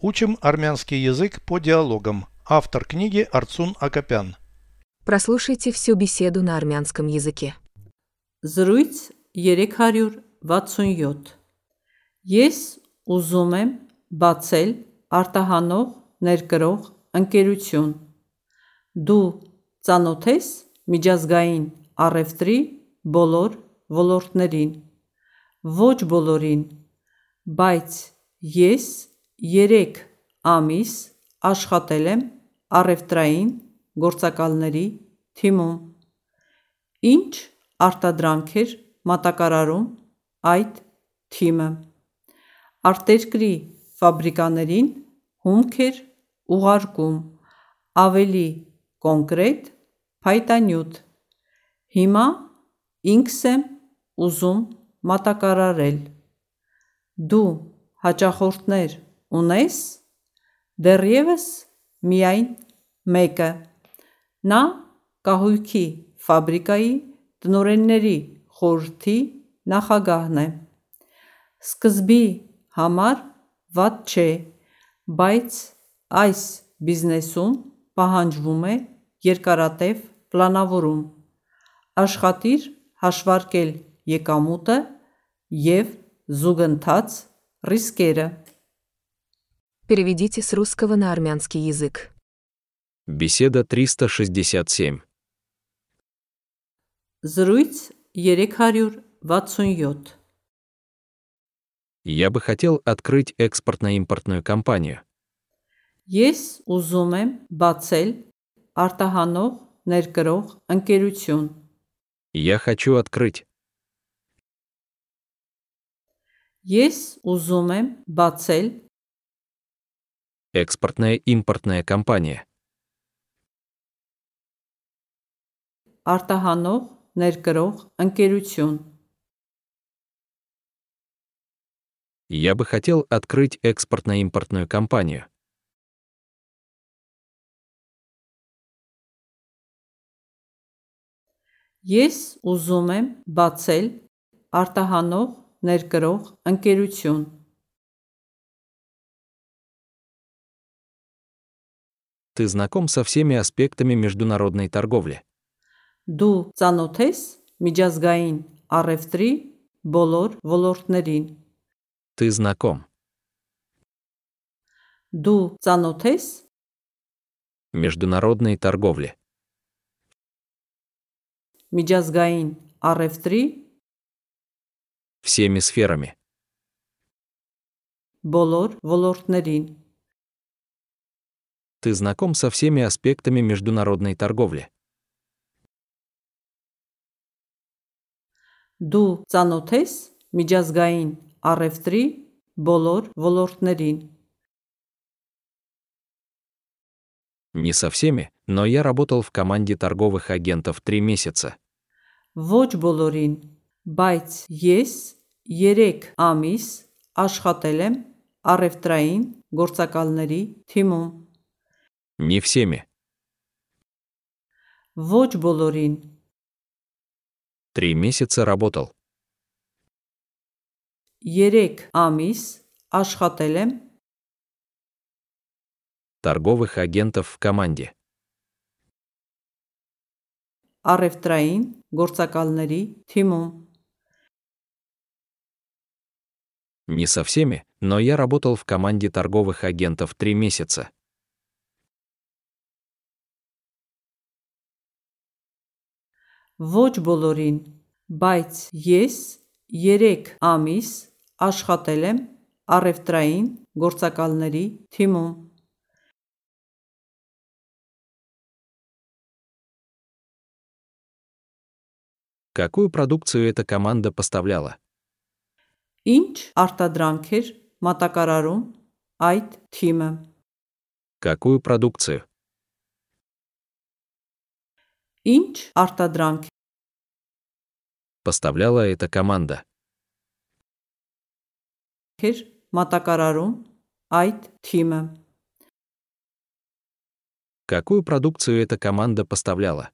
Учим армянский язык по диалогам. Автор книги Арцун Акопян. Прослушайте всю беседу на армянском языке. Զրույց 367 Ես ուզում եմ բացել արտահանող ներկրող ընկերություն։ Դու ծանոթ ես միջազգային առևտրի բոլոր ոլորտներին։ Ոչ բոլորին, բայց ես 3 ամիս աշխատել եմ առևտրային գործակալների թիմում։ Ինչ արտադրանք էր մատակարարում այդ թիմը։ Արտերկրի ֆաբրիկաներին հումք էր ուղարկում, ավելի կոնկրետ՝ փայտանյութ։ Հիմա ինքս եմ ուզում մատակարարել։ Դու հաճախորդներ ունե՞ս։ Դեռևս միայն մեկը։ Նա կահույքի ֆաբրիկայի տնօրենների խորհրդի նախագահն է։ Սկզբի համար վատ չէ, բայց այս բիզնեսում պահանջվում է երկարատև պլանավորում։ Աշխատիր հաշվարկել եկամուտը և զուգընթաց ռիսկերը։ Переведите с русского на армянский язык. Беседа 367. Զրույց 367 Я бы хотел открыть экспортно-импортную компанию. Ես ուզում եմ բացել արտահանող ներկրող ընկերություն։ Я хочу открыть. Ես ուզում եմ բացել Экспортная-импортная компания. արտահանող ներկրող ընկերություն։ Я бы хотел открыть экспортно-импортную компанию. Ես ուզում եմ բացել արտահանող ներկրող ընկերություն։ Ты знаком со всеми аспектами международной торговли. Դու ծանոթ ես միջազգային առևտրի բոլոր ոլորտներին։ Ты знаком. Դու ծանոթ ես Международной торговли. միջազգային առևտրի Всеми сферами. բոլոր ոլորտներին։ Ты знаком со всеми аспектами международной торговли. Դու ծանոթ ես միջազգային առևտրի բոլոր ոլորտներին։ Не со всеми, но я работал в команде торговых агентов три месяца. Ոչ բոլորին, բայց ես 3 ամիս աշխատել եմ առևտրային գործակալների թիմում։ Не всеми. Ոչ բոլորին, Три месяца работал. 3 ամիս աշխատել եմ Торговых агентов в команде. առևտրային գործակալների թիմում։ Не со всеми, но я работал в команде торговых агентов три месяца. Ոչ բոլորին, բայց ես 3 ամիս աշխատել եմ առևտրային գործակալների թիմում։ Какую продукцию эта команда поставляла? Ինչ արտադրանք էր մատակարարում այդ թիմը։ Какую продукцию? Ինչ արտադրանք Поставляла эта команда. Քեր մատակարարում այդ թիմը Какую продукцию эта команда поставляла?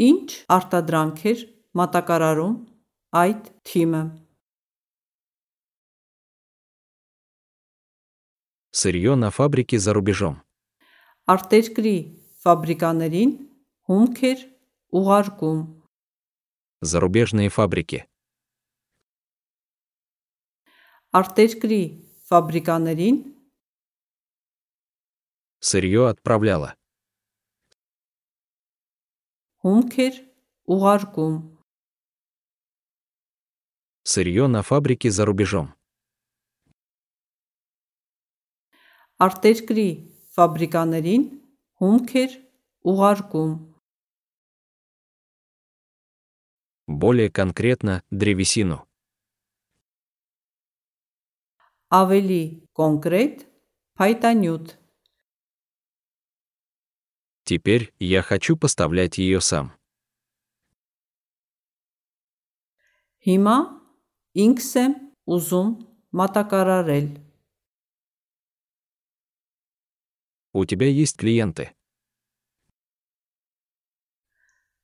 Ինչ արտադրանք էր մատակարարում այդ թիմը Сырье на фабрике за рубежом Արտերկրի ֆաբրիկաներին հումքեր ուղարկում, Зарубежные фабрики. արտերկրի ֆաբրիկաներին Сырье отправляла. հումքեր ուղարկում, Сырье на фабрике за рубежом. արտերկրի ֆաբրիկաներին հումքեր ուղարկում, Более конкретно древесину. ավելի կոնկրետ փայտանյութ, Теперь я хочу поставлять ее сам. հիմա ինքս եմ ուզում մատակարարել, У тебя есть клиенты.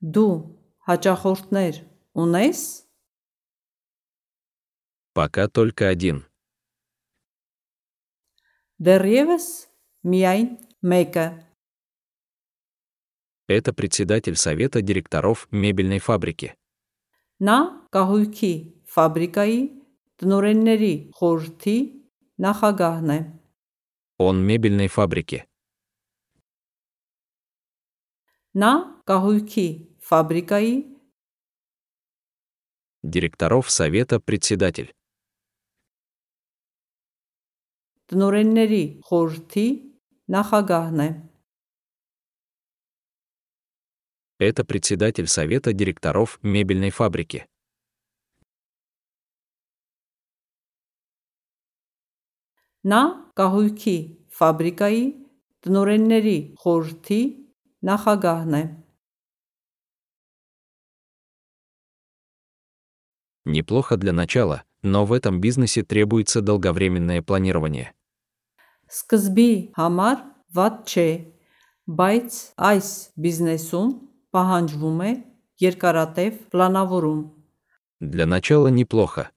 դու հաճախորդներ ունես, Пока только один. դեռևս միայն մեկը, Это председатель совета директоров мебельной фабрики. նա կահույքի ֆաբրիկայի տնօրենների խորհրդի նախագահն է, Он мебельной фабрики. նա կահույքի ֆաբրիկայի Директоров совета председатель. տնօրենների խորհրդի նախագահն է, Это председатель совета директоров мебельной фабрики. նա կահույքի ֆաբրիկայի տնօրենների խորհրդի նախագահն է, Неплохо для начала, но в этом бизнесе требуется долговременное планирование. Սկզբի համար ված չէ, բայց այս բիզնեսում պահանջվում է երկարատև պլանավորում։ Для начала неплохо,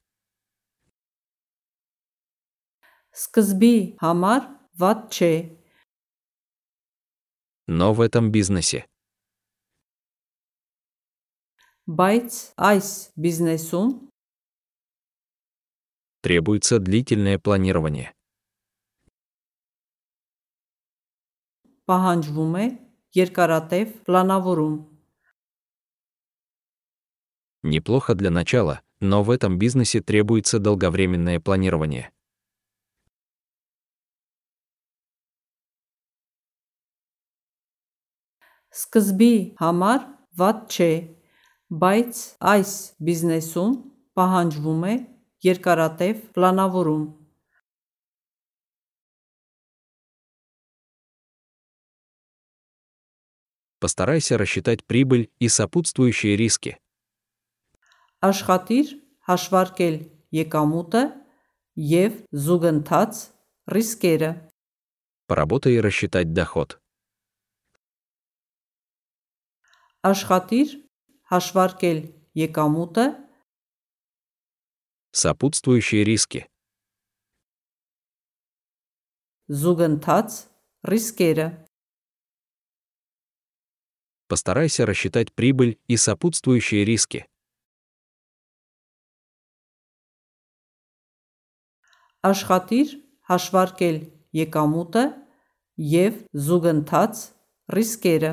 Սկզբի համար ված չէ, но в этом бизнесе բայց այս բիզնեսում требуется длительное планирование. պահանջվում է երկարատև պլանավորում։ Неплохо для начала, но в этом бизнесе требуется долговременное планирование. Սկզբի համար ված չէ, բայց այս բիզնեսում պահանջվում է երկարատև պլանավորում։ Постарайся рассчитать прибыль и сопутствующие риски. Աշխատիր հաշվարկել եկամուտը եւ զուգընթաց ռիսկերը։ Поработай рассчитать доход. Աշխատիր հաշվարկել եկամուտը Сопутствующие риски. զուգընթաց ռիսկերը։ Постарайся рассчитать прибыль и сопутствующие риски. Աշխատիր հաշվարկել եկամուտը եւ զուգընթաց ռիսկերը։